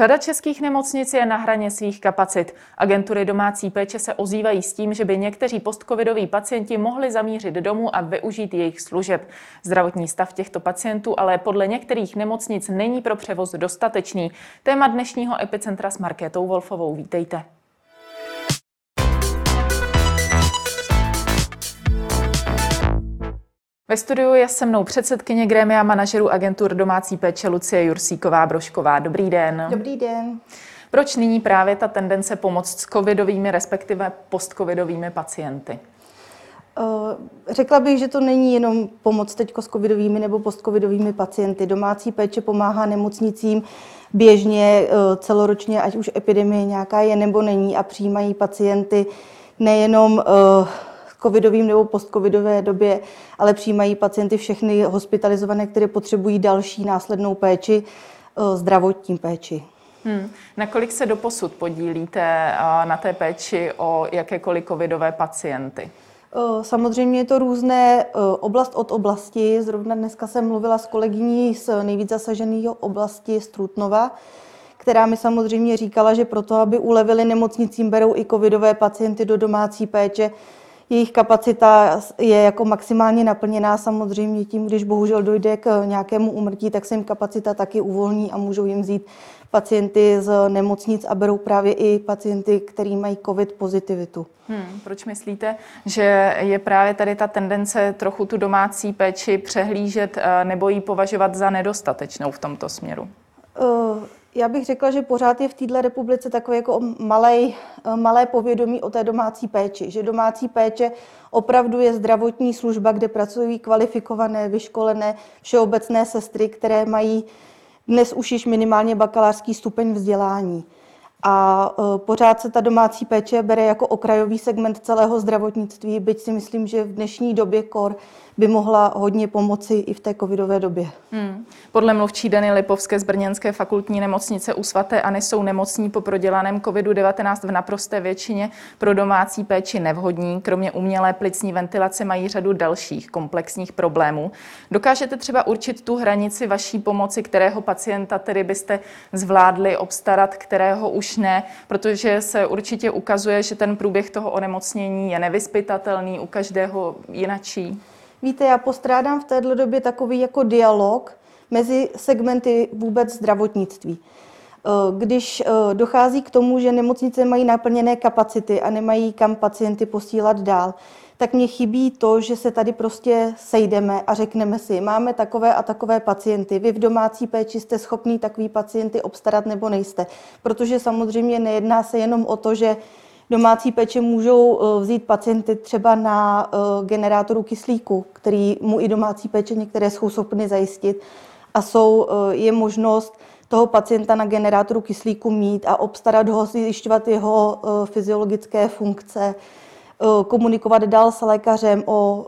Řada českých nemocnic je na hraně svých kapacit. Agentury domácí péče se ozývají s tím, že by někteří postcovidoví pacienti mohli zamířit domů a využít jejich služeb. Zdravotní stav těchto pacientů ale podle některých nemocnic není pro převoz dostatečný. Téma dnešního epicentra s Markétou Wolfovou. Vítejte. Ve studiu je se mnou předsedkyně Grémia manažerů agentur domácí péče Lucie Jursíková-Brošková. Dobrý den. Dobrý den. Proč nyní právě ta tendence pomoct s covidovými, respektive postcovidovými pacienty? Eh, řekla bych, že to není jenom pomoc teď s covidovými nebo postcovidovými pacienty. Domácí péče pomáhá nemocnicím běžně, eh, celoročně, ať už epidemie nějaká je nebo není a přijímají pacienty nejenom uh, covidovým nebo postcovidové době, ale přijímají pacienty všechny hospitalizované, které potřebují další následnou péči, eh, zdravotní péči. Hmm. Nakolik se doposud podílíte eh, na té péči o jakékoliv covidové pacienty? Eh, samozřejmě je to různé oblast od oblasti. Zrovna dneska jsem mluvila s kolegyní z nejvíc zasaženého oblasti Strutnova, která mi samozřejmě říkala, že proto, aby ulevili nemocnicím, berou i covidové pacienty do domácí péče, jejich kapacita je jako maximálně naplněná samozřejmě tím, když bohužel dojde k nějakému umrtí, tak se jim kapacita taky uvolní a můžou jim vzít pacienty z nemocnic a berou právě i pacienty, kteří mají covid pozitivitu. Hmm, proč myslíte, že je právě tady ta tendence trochu tu domácí péči přehlížet eh, nebo ji považovat za nedostatečnou v tomto směru? Uh, já bych řekla, že pořád je v této republice takové jako malé, malé povědomí o té domácí péči. Že domácí péče opravdu je zdravotní služba, kde pracují kvalifikované, vyškolené všeobecné sestry, které mají dnes už již minimálně bakalářský stupeň vzdělání. A e, pořád se ta domácí péče bere jako okrajový segment celého zdravotnictví, byť si myslím, že v dnešní době kor by mohla hodně pomoci i v té covidové době. Hmm. Podle mluvčí Dany Lipovské z Brněnské fakultní nemocnice u svaté Ani jsou nemocní po prodělaném COVID-19 v naprosté většině pro domácí péči nevhodní. Kromě umělé plicní ventilace mají řadu dalších komplexních problémů. Dokážete třeba určit tu hranici vaší pomoci, kterého pacienta tedy byste zvládli obstarat, kterého už ne, protože se určitě ukazuje, že ten průběh toho onemocnění je nevyspytatelný, u každého jinačí. Víte, já postrádám v této době takový jako dialog mezi segmenty vůbec zdravotnictví. Eh, když eh, dochází k tomu, že nemocnice mají naplněné kapacity a nemají kam pacienty posílat dál, tak mě chybí to, že se tady prostě sejdeme a řekneme si, máme takové a takové pacienty, vy v domácí péči jste schopní takový pacienty obstarat nebo nejste. Protože samozřejmě nejedná se jenom o to, že domácí péče můžou eh, vzít pacienty třeba na eh, generátoru kyslíku, který mu i domácí péče některé jsou schopny zajistit. A jsou, eh, je možnost toho pacienta na generátoru kyslíku mít a obstarat ho, zjišťovat jeho fyziologické funkce, komunikovat dál s lékařem o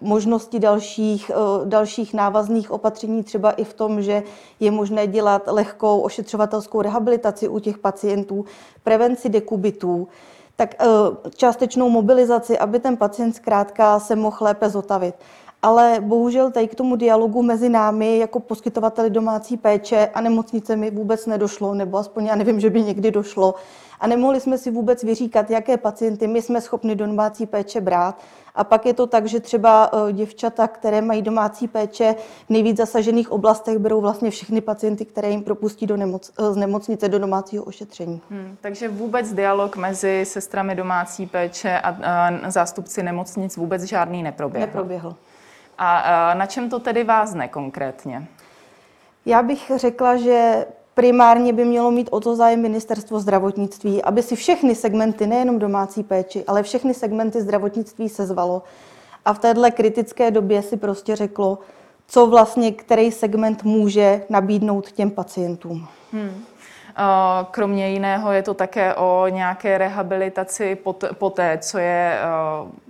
možnosti dalších, dalších návazných opatření, třeba i v tom, že je možné dělat lehkou ošetřovatelskou rehabilitaci u těch pacientů, prevenci dekubitů tak eh, částečnou mobilizaci, aby ten pacient zkrátka se mohl lépe zotavit. Ale bohužel tady k tomu dialogu mezi námi jako poskytovateli domácí péče a nemocnicemi vůbec nedošlo, nebo aspoň já nevím, že by někdy došlo. A nemohli jsme si vůbec vyříkat, jaké pacienty my jsme schopni do domácí péče brát. A pak je to tak, že třeba eh, děvčata, které mají domácí péče v nejvíc zasažených oblastech, berou vlastně všechny pacienty, které jim propustí do nemoc, eh, z nemocnice do domácího ošetření. Hmm, takže vůbec dialog mezi sestrami domácí péče a, a zástupci nemocnic vůbec žádný neproběhl? Neproběhl. A, a na čem to tedy vázne konkrétně? Já bych řekla, že primárně by mělo mít o to zájem ministerstvo zdravotnictví, aby si všechny segmenty, nejenom domácí péči, ale všechny segmenty zdravotnictví sezvalo a v téhle kritické době si prostě řeklo, co vlastně který segment může nabídnout těm pacientům. Hmm. Kromě jiného je to také o nějaké rehabilitaci po té, co je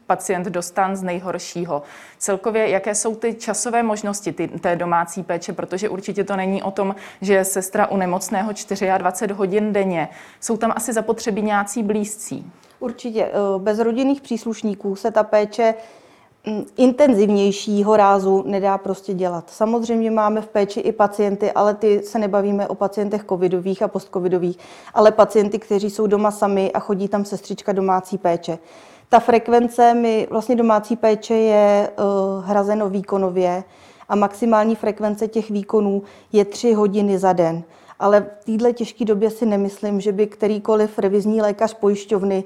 pacient dostan z nejhoršího. Celkově, jaké jsou ty časové možnosti ty, té domácí péče, protože určitě to není o tom, že je sestra u nemocného 24 hodin denně. Jsou tam asi zapotřebí nějací blízcí. Určitě. Bez rodinných příslušníků se ta péče mm, intenzivnějšího rázu nedá prostě dělat. Samozřejmě máme v péči i pacienty, ale ty se nebavíme o pacientech covidových a postcovidových, ale pacienty, kteří jsou doma sami a chodí tam sestřička domácí péče. Ta frekvence mi vlastně domácí péče je uh, hrazeno výkonově a maximální frekvence těch výkonů je 3 hodiny za den. Ale v této těžké době si nemyslím, že by kterýkoliv revizní lékař pojišťovny,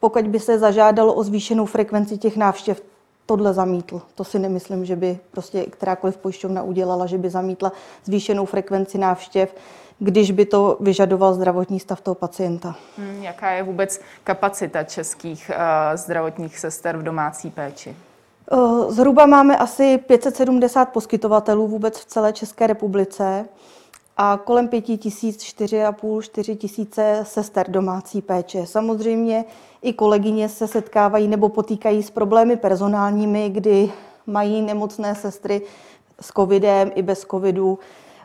pokud by se zažádalo o zvýšenou frekvenci těch návštěv, tohle zamítl. To si nemyslím, že by prostě kterákoliv pojišťovna udělala, že by zamítla zvýšenou frekvenci návštěv když by to vyžadoval zdravotní stav toho pacienta. Hmm, jaká je vůbec kapacita českých uh, zdravotních sester v domácí péči? Uh, zhruba máme asi 570 poskytovatelů vůbec v celé České republice a kolem 5 tisíc, 4,5, 4 tisíce sester domácí péče. Samozřejmě i kolegyně se setkávají nebo potýkají s problémy personálními, kdy mají nemocné sestry s covidem i bez covidu.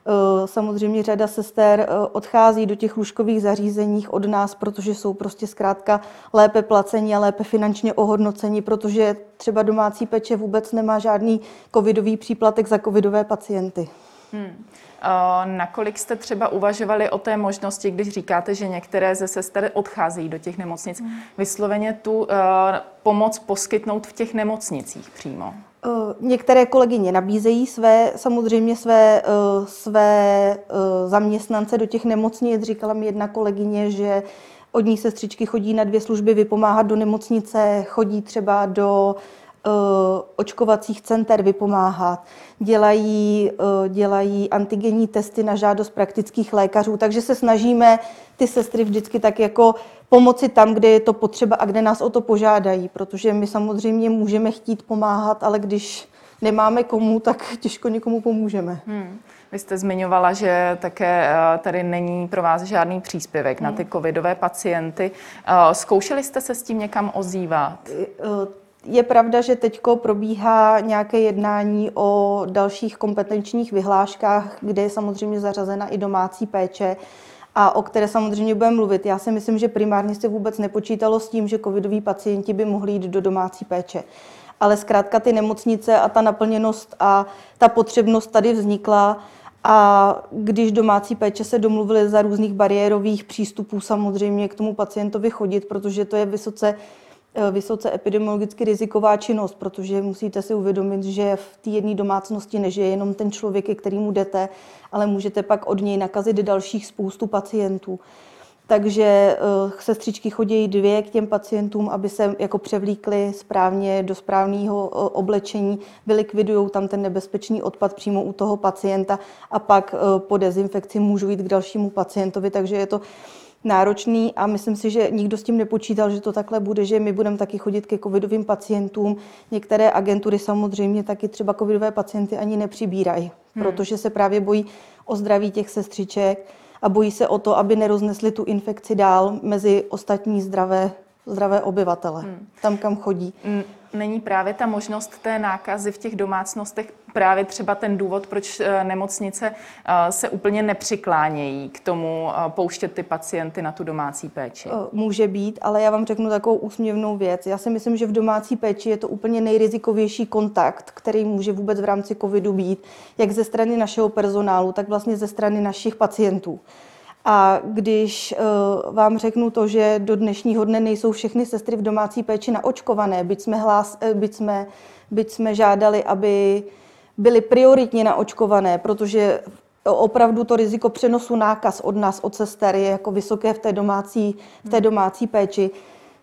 Eh, samozřejmě řada sester eh, odchází do těch lůžkových zařízeních od nás, protože jsou prostě zkrátka lépe placení a lépe finančně ohodnoceni, protože třeba domácí peče vůbec nemá žádný covidový příplatek za covidové pacienty. Hmm. Nakolik jste třeba uvažovali o té možnosti, když říkáte, že některé ze sester odcházejí do těch nemocnic, hmm. vysloveně tu uh, pomoc poskytnout v těch nemocnicích přímo? Některé kolegyně nabízejí své, samozřejmě své, své zaměstnance do těch nemocnic. Říkala mi jedna kolegyně, že od ní sestřičky chodí na dvě služby vypomáhat do nemocnice, chodí třeba do Eh, očkovacích center vypomáhat, dělají, eh, dělají antigenní testy na žádost praktických lékařů, takže se snažíme ty sestry vždycky tak jako pomoci tam, kde je to potřeba a kde nás o to požádají, protože my samozřejmě můžeme chtít pomáhat, ale když nemáme komu, tak těžko někomu pomůžeme. Hmm. Vy jste zmiňovala, že také eh, tady není pro vás žádný příspěvek hmm. na ty covidové pacienty. Zkoušeli jste se s tím někam ozývat? Je pravda, že teď probíhá nějaké jednání o dalších kompetenčních vyhláškách, kde je samozřejmě zařazena i domácí péče a o které samozřejmě budeme mluvit. Já si myslím, že primárně se vůbec nepočítalo s tím, že covidoví pacienti by mohli jít do domácí péče. Ale zkrátka ty nemocnice a ta naplněnost a ta potřebnost tady vznikla a když domácí péče se domluvili za různých bariérových přístupů samozřejmě k tomu pacientovi chodit, protože to je vysoce vysoce epidemiologicky riziková činnost, protože musíte si uvědomit, že v té jedné domácnosti nežije jenom ten člověk, ke kterému jdete, ale můžete pak od něj nakazit dalších spoustu pacientů. Takže uh, sestřičky chodí dvě k těm pacientům, aby se jako převlíkly správně do správného uh, oblečení, vylikvidují tam ten nebezpečný odpad přímo u toho pacienta a pak po dezinfekci můžou jít k dalšímu pacientovi. Takže je to náročný a myslím si, že nikdo s tím nepočítal, že to takhle bude, že my budeme taky chodit ke covidovým pacientům. Některé agentury samozřejmě taky třeba covidové pacienty ani nepřibírají, hmm. protože se právě bojí o zdraví těch sestřiček a bojí se o to, aby neroznesli tu infekci dál mezi ostatní zdravé, zdravé obyvatele, hmm. tam, kam chodí. Hmm není právě ta možnost té nákazy v těch domácnostech právě třeba ten důvod, proč eh, nemocnice eh, se úplně nepřiklánějí k tomu eh, pouštět ty pacienty na tu domácí péči? Může být, ale já vám řeknu takovou úsměvnou věc. Já si myslím, že v domácí péči je to úplně nejrizikovější kontakt, který může vůbec v rámci covidu být, jak ze strany našeho personálu, tak vlastně ze strany našich pacientů. A když uh, vám řeknu to, že do dnešního dne nejsou všechny sestry v domácí péči naočkované, byť jsme, hlás, eh, byť jsme, byť jsme žádali, aby byly prioritně naočkované, protože opravdu to riziko přenosu nákaz od nás, od sester, je jako vysoké v té domácí, v té domácí péči,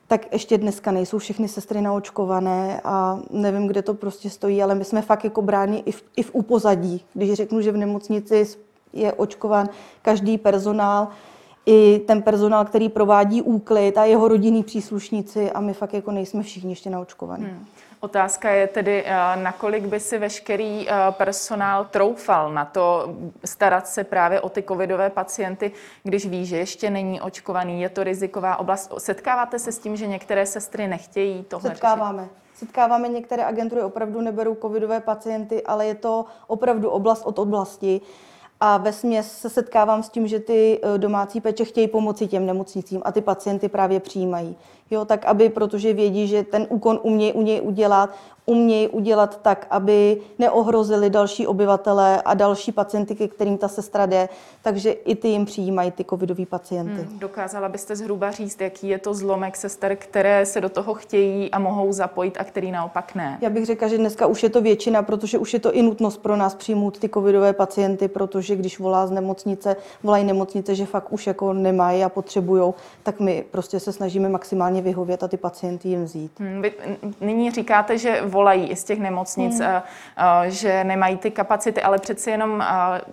tak ještě dneska nejsou všechny sestry naočkované a nevím, kde to prostě stojí, ale my jsme fakt jako bráni i v, i v upozadí. Když řeknu, že v nemocnici je očkován každý personál, i ten personál, který provádí úklid a jeho rodinní příslušníci a my fakt jako nejsme všichni ještě naočkovaní. Hmm. Otázka je tedy, eh, nakolik by si veškerý eh, personál troufal na to starat se právě o ty covidové pacienty, když ví, že ještě není očkovaný, je to riziková oblast. Setkáváte se s tím, že některé sestry nechtějí tohle Setkáváme. Řešit? Setkáváme některé agentury opravdu neberou covidové pacienty, ale je to opravdu oblast od oblasti. A ve směs se setkávám s tím, že ty eh, domácí péče chtějí pomoci těm nemocnicím a ty pacienty právě přijímají. Jo, tak aby, protože vědí, že ten úkon umějí u něj udělat, umějí udělat tak, aby neohrozili další obyvatele a další pacienty, ke kterým ta sestra jde, takže i ty jim přijímají ty covidové pacienty. Hmm, dokázala byste zhruba říct, jaký je to zlomek sester, které se do toho chtějí a mohou zapojit a který naopak ne? Já bych řekla, že dneska už je to většina, protože už je to i nutnost pro nás přijmout ty covidové pacienty, protože když volá z nemocnice, volají nemocnice, že fakt už jako nemají a potřebují, tak my prostě se snažíme maximálně vyhovět a ty pacienty jim vzít. Hmm, vy nyní říkáte, že volají i z těch nemocnic, hmm. že nemají ty kapacity, ale přeci jenom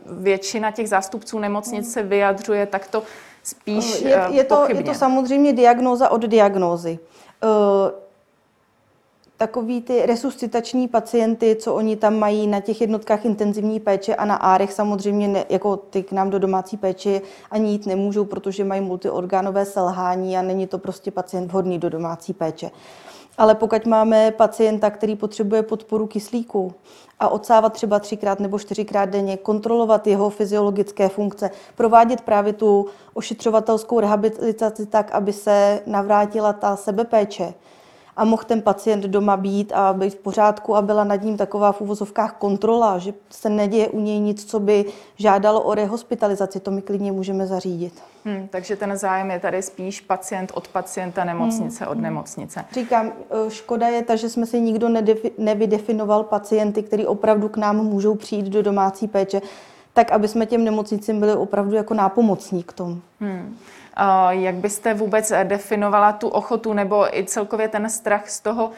většina těch zástupců nemocnic hmm. se vyjadřuje takto spíš je, je, to, je to samozřejmě diagnóza od diagnózy. Takový ty resuscitační pacienty, co oni tam mají na těch jednotkách intenzivní péče a na árech samozřejmě ne, jako ty k nám do domácí péče ani jít nemůžou, protože mají multiorgánové selhání a není to prostě pacient vhodný do domácí péče. Ale pokud máme pacienta, který potřebuje podporu kyslíku a odsávat třeba třikrát nebo čtyřikrát denně, kontrolovat jeho fyziologické funkce, provádět právě tu ošetřovatelskou rehabilitaci tak, aby se navrátila ta sebepéče, a mohl ten pacient doma být a být v pořádku a byla nad ním taková v uvozovkách kontrola, že se neděje u něj nic, co by žádalo o rehospitalizaci. To my klidně můžeme zařídit. Hmm, takže ten zájem je tady spíš pacient od pacienta, nemocnice hmm. od nemocnice. Říkám, e, škoda je ta, že jsme si nikdo nevydefinoval pacienty, který opravdu k nám můžou přijít do domácí péče, tak aby jsme těm nemocnicím byli opravdu jako nápomocní k tomu. Hmm. Jak byste vůbec definovala tu ochotu nebo i celkově ten strach z toho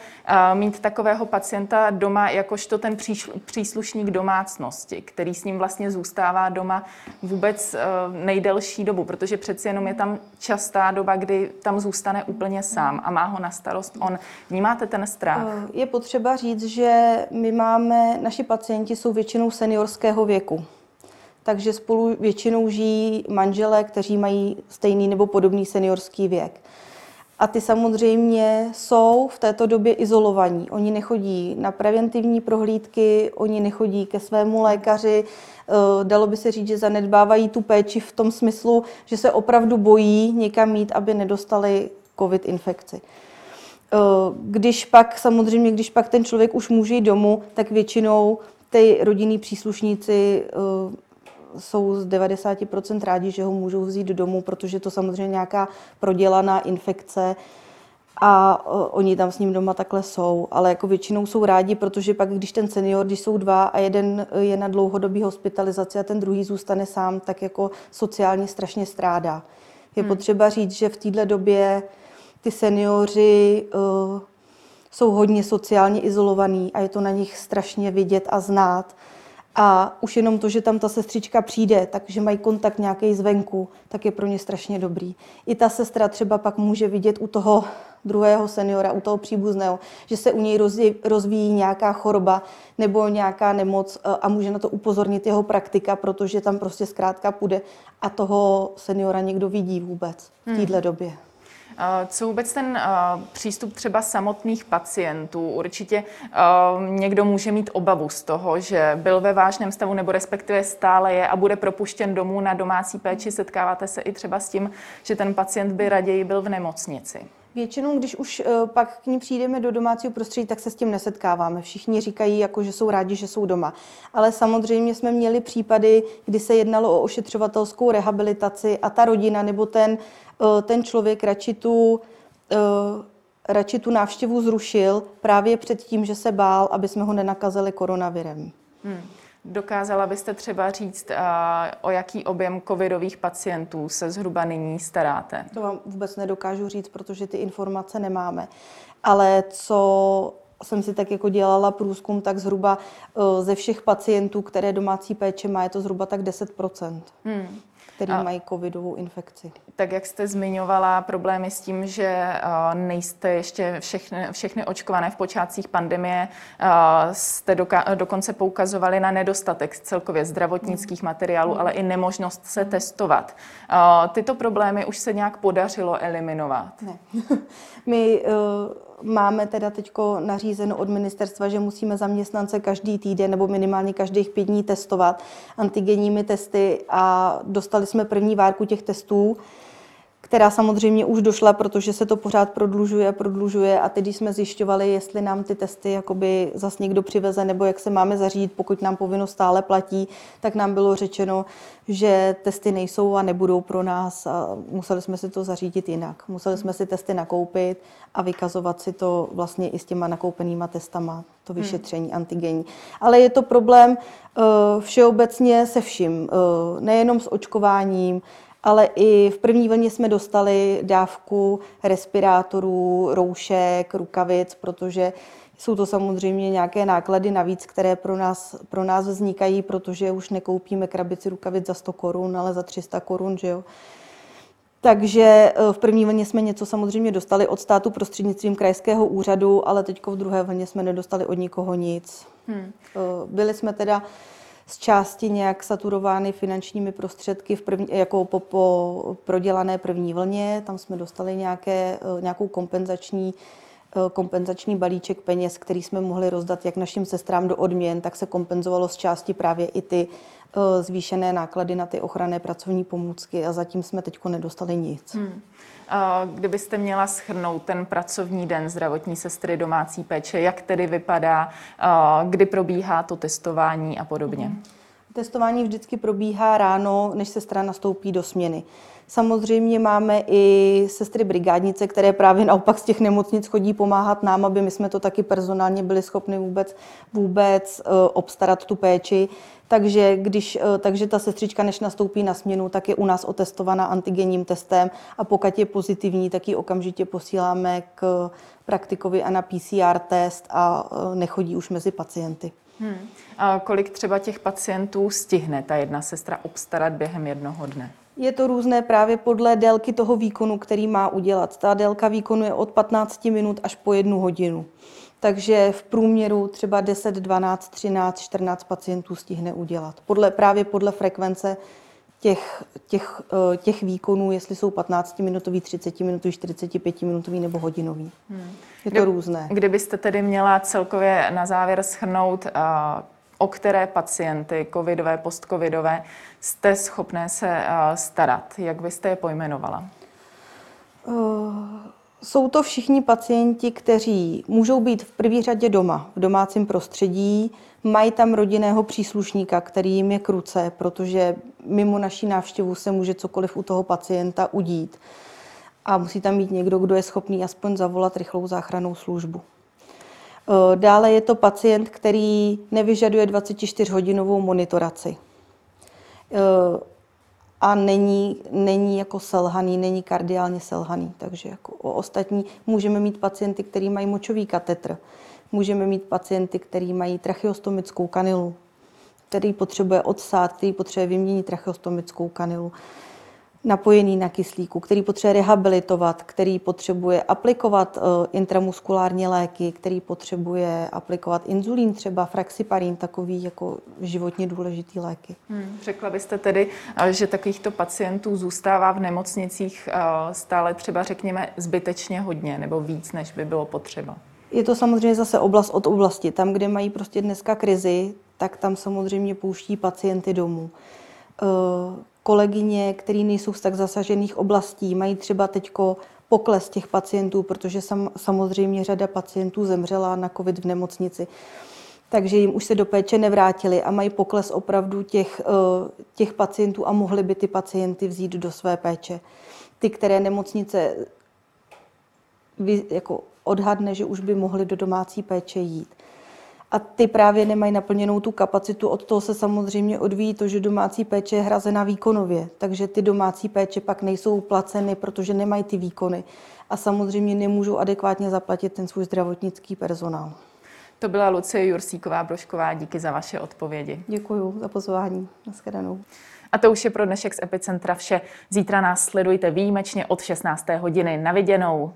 mít takového pacienta doma, jakožto ten příslušník domácnosti, který s ním vlastně zůstává doma vůbec nejdelší dobu, protože přeci jenom je tam častá doba, kdy tam zůstane úplně sám a má ho na starost on. Vnímáte ten strach? Je potřeba říct, že my máme, naši pacienti jsou většinou seniorského věku takže spolu většinou žijí manželé, kteří mají stejný nebo podobný seniorský věk. A ty samozřejmě jsou v této době izolovaní. Oni nechodí na preventivní prohlídky, oni nechodí ke svému lékaři. Eh, dalo by se říct, že zanedbávají tu péči v tom smyslu, že se opravdu bojí někam mít, aby nedostali covid infekci. Eh, když pak, samozřejmě, když pak ten člověk už může jít domů, tak většinou ty rodinní příslušníci eh, jsou z 90% rádi, že ho můžou vzít domů, protože to samozřejmě nějaká prodělaná infekce a oni tam s ním doma takhle jsou, ale jako většinou jsou rádi, protože pak, když ten senior, když jsou dva a jeden je na dlouhodobý hospitalizaci a ten druhý zůstane sám, tak jako sociálně strašně strádá. Je hmm. potřeba říct, že v této době ty seniori uh, jsou hodně sociálně izolovaní a je to na nich strašně vidět a znát. A už jenom to, že tam ta sestřička přijde, takže mají kontakt nějaký zvenku, tak je pro ně strašně dobrý. I ta sestra třeba pak může vidět u toho druhého seniora, u toho příbuzného, že se u něj rozvíjí nějaká choroba nebo nějaká nemoc e, a může na to upozornit jeho praktika, protože tam prostě zkrátka půjde a toho seniora někdo vidí vůbec v této hmm. době. Co vůbec ten přístup třeba samotných pacientů? Určitě někdo může mít obavu z toho, že byl ve vážném stavu nebo respektive stále je a bude propuštěn domů na domácí péči. Setkáváte se i třeba s tím, že ten pacient by raději byl v nemocnici? Většinou, když už pak k ní přijdeme do domácího prostředí, tak se s tím nesetkáváme. Všichni říkají, jako, že jsou rádi, že jsou doma. Ale samozřejmě jsme měli případy, kdy se jednalo o ošetřovatelskou rehabilitaci a ta rodina nebo ten, ten člověk radši tu, e, radši tu návštěvu zrušil právě před tím, že se bál, aby jsme ho nenakazili koronavirem. Hmm. Dokázala byste třeba říct, o jaký objem covidových pacientů se zhruba nyní staráte? To vám vůbec nedokážu říct, protože ty informace nemáme. Ale co jsem si tak jako dělala průzkum, tak zhruba ze všech pacientů, které domácí péče má, je to zhruba tak 10 hmm který a, mají covidovou infekci. Tak jak jste zmiňovala problémy s tím, že uh, nejste ještě všechny, všechny očkované v počátcích pandemie, uh, jste doka- dokonce poukazovali na nedostatek celkově zdravotnických materiálů, mm. ale i nemožnost se mm. testovat. Uh, tyto problémy už se nějak podařilo eliminovat? Ne. My uh, máme teda teď nařízeno od ministerstva, že musíme zaměstnance každý týden nebo minimálně každých pět dní testovat antigenními testy a dostali jsme první várku těch testů, která samozřejmě už došla, protože se to pořád prodlužuje a prodlužuje a teď, když jsme zjišťovali, jestli nám ty testy jakoby zas někdo přiveze nebo jak se máme zařídit, pokud nám povinnost stále platí, tak nám bylo řečeno, že testy nejsou a nebudou pro nás a museli jsme si to zařídit jinak. Museli jsme si testy nakoupit a vykazovat si to vlastně i s těma nakoupenýma testama, to hmm. vyšetření hmm. antigenní. Ale je to problém uh, všeobecně se vším, uh, nejenom s očkováním, ale i v první vlně jsme dostali dávku respirátorů, roušek, rukavic, protože jsou to samozřejmě nějaké náklady navíc, které pro nás, pro nás vznikají, protože už nekoupíme krabici rukavic za 100 korun, ale za 300 korun, že jo. Takže eh, v první vlně jsme něco samozřejmě dostali od státu prostřednictvím krajského úřadu, ale teď v druhé vlně jsme nedostali od nikoho nic. Hmm. Eh, byli jsme teda z části nějak saturovány finančními prostředky v první, jako po, po prodělané první vlně. Tam jsme dostali nějaké, eh, nějakou kompenzační kompenzační balíček peněz, který jsme mohli rozdat jak našim sestrám do odměn, tak se kompenzovalo z části právě i ty zvýšené náklady na ty ochranné pracovní pomůcky a zatím jsme teď nedostali nic. Hmm. Kdybyste měla schrnout ten pracovní den zdravotní sestry domácí péče, jak tedy vypadá, kdy probíhá to testování a podobně? Hmm. Testování vždycky probíhá ráno, než sestra nastoupí do směny. Samozřejmě máme i sestry brigádnice, které právě naopak z těch nemocnic chodí pomáhat nám, aby my jsme to taky personálně byli schopni vůbec, vůbec uh, obstarat tu péči. Takže, když, uh, takže ta sestřička, než nastoupí na směnu, tak je u nás otestovaná antigenním testem a pokud je pozitivní, tak ji okamžitě posíláme k praktikovi a na PCR test a uh, nechodí už mezi pacienty. Hmm. A kolik třeba těch pacientů stihne ta jedna sestra obstarat během jednoho dne? Je to různé právě podle délky toho výkonu, který má udělat. Ta délka výkonu je od 15 minut až po jednu hodinu. Takže v průměru třeba 10, 12, 13, 14 pacientů stihne udělat. Podle, právě podle frekvence těch, těch, eh, těch výkonů, jestli jsou 15-minutový, 30-minutový, 45-minutový nebo hodinový. Hmm. Je to Kdy, různé. Kdybyste tedy měla celkově na závěr schrnout, uh, o které pacienty covidové, postcovidové jste schopné se uh, starat, jak byste je pojmenovala? Uh... Jsou to všichni pacienti, kteří můžou být v první řadě doma, v domácím prostředí, mají tam rodinného příslušníka, který jim je kruce, protože mimo naší návštěvu se může cokoliv u toho pacienta udít. A musí tam být někdo, kdo je schopný aspoň zavolat rychlou záchranou službu. E, dále je to pacient, který nevyžaduje 24-hodinovou monitoraci e, a není, není jako selhaný, není kardiálně selhaný. Takže jako o ostatní můžeme mít pacienty, kteří mají močový katetr, můžeme mít pacienty, kteří mají tracheostomickou kanilu, který potřebuje odsát, který potřebuje vyměnit tracheostomickou kanilu napojený na kyslíku, který potřebuje rehabilitovat, který potřebuje aplikovat uh, intramuskulárně léky, který potřebuje aplikovat inzulín, třeba fraxiparín, takový jako životně důležitý léky. Hmm, řekla byste tedy, eh, že takovýchto pacientů zůstává v nemocnicích uh, stále třeba řekněme zbytečně hodně nebo víc, než by bylo potřeba? Je to samozřejmě zase oblast od oblasti. Tam, kde mají prostě dneska krizi, tak tam samozřejmě pouští pacienty domů. Kolegyně, které nejsou z tak zasažených oblastí, mají třeba teďko pokles těch pacientů, protože sam, samozřejmě řada pacientů zemřela na covid v nemocnici. Takže jim už se do péče nevrátili a mají pokles opravdu těch, eh, těch pacientů a mohli by ty pacienty vzít do své péče. Ty, které nemocnice jako odhadne, že už by mohli do domácí péče jít a ty právě nemají naplněnou tu kapacitu. Od toho se samozřejmě odvíjí to, že domácí péče je hrazena výkonově, takže ty domácí péče pak nejsou placeny, protože nemají ty výkony a samozřejmě nemůžou adekvátně zaplatit ten svůj zdravotnický personál. To byla Lucie Jursíková Brošková, díky za vaše odpovědi. Děkuji za pozvání. Naschledanou. A to už je pro dnešek z Epicentra vše. Zítra nás sledujte výjimečně od 16. hodiny. Na viděnou.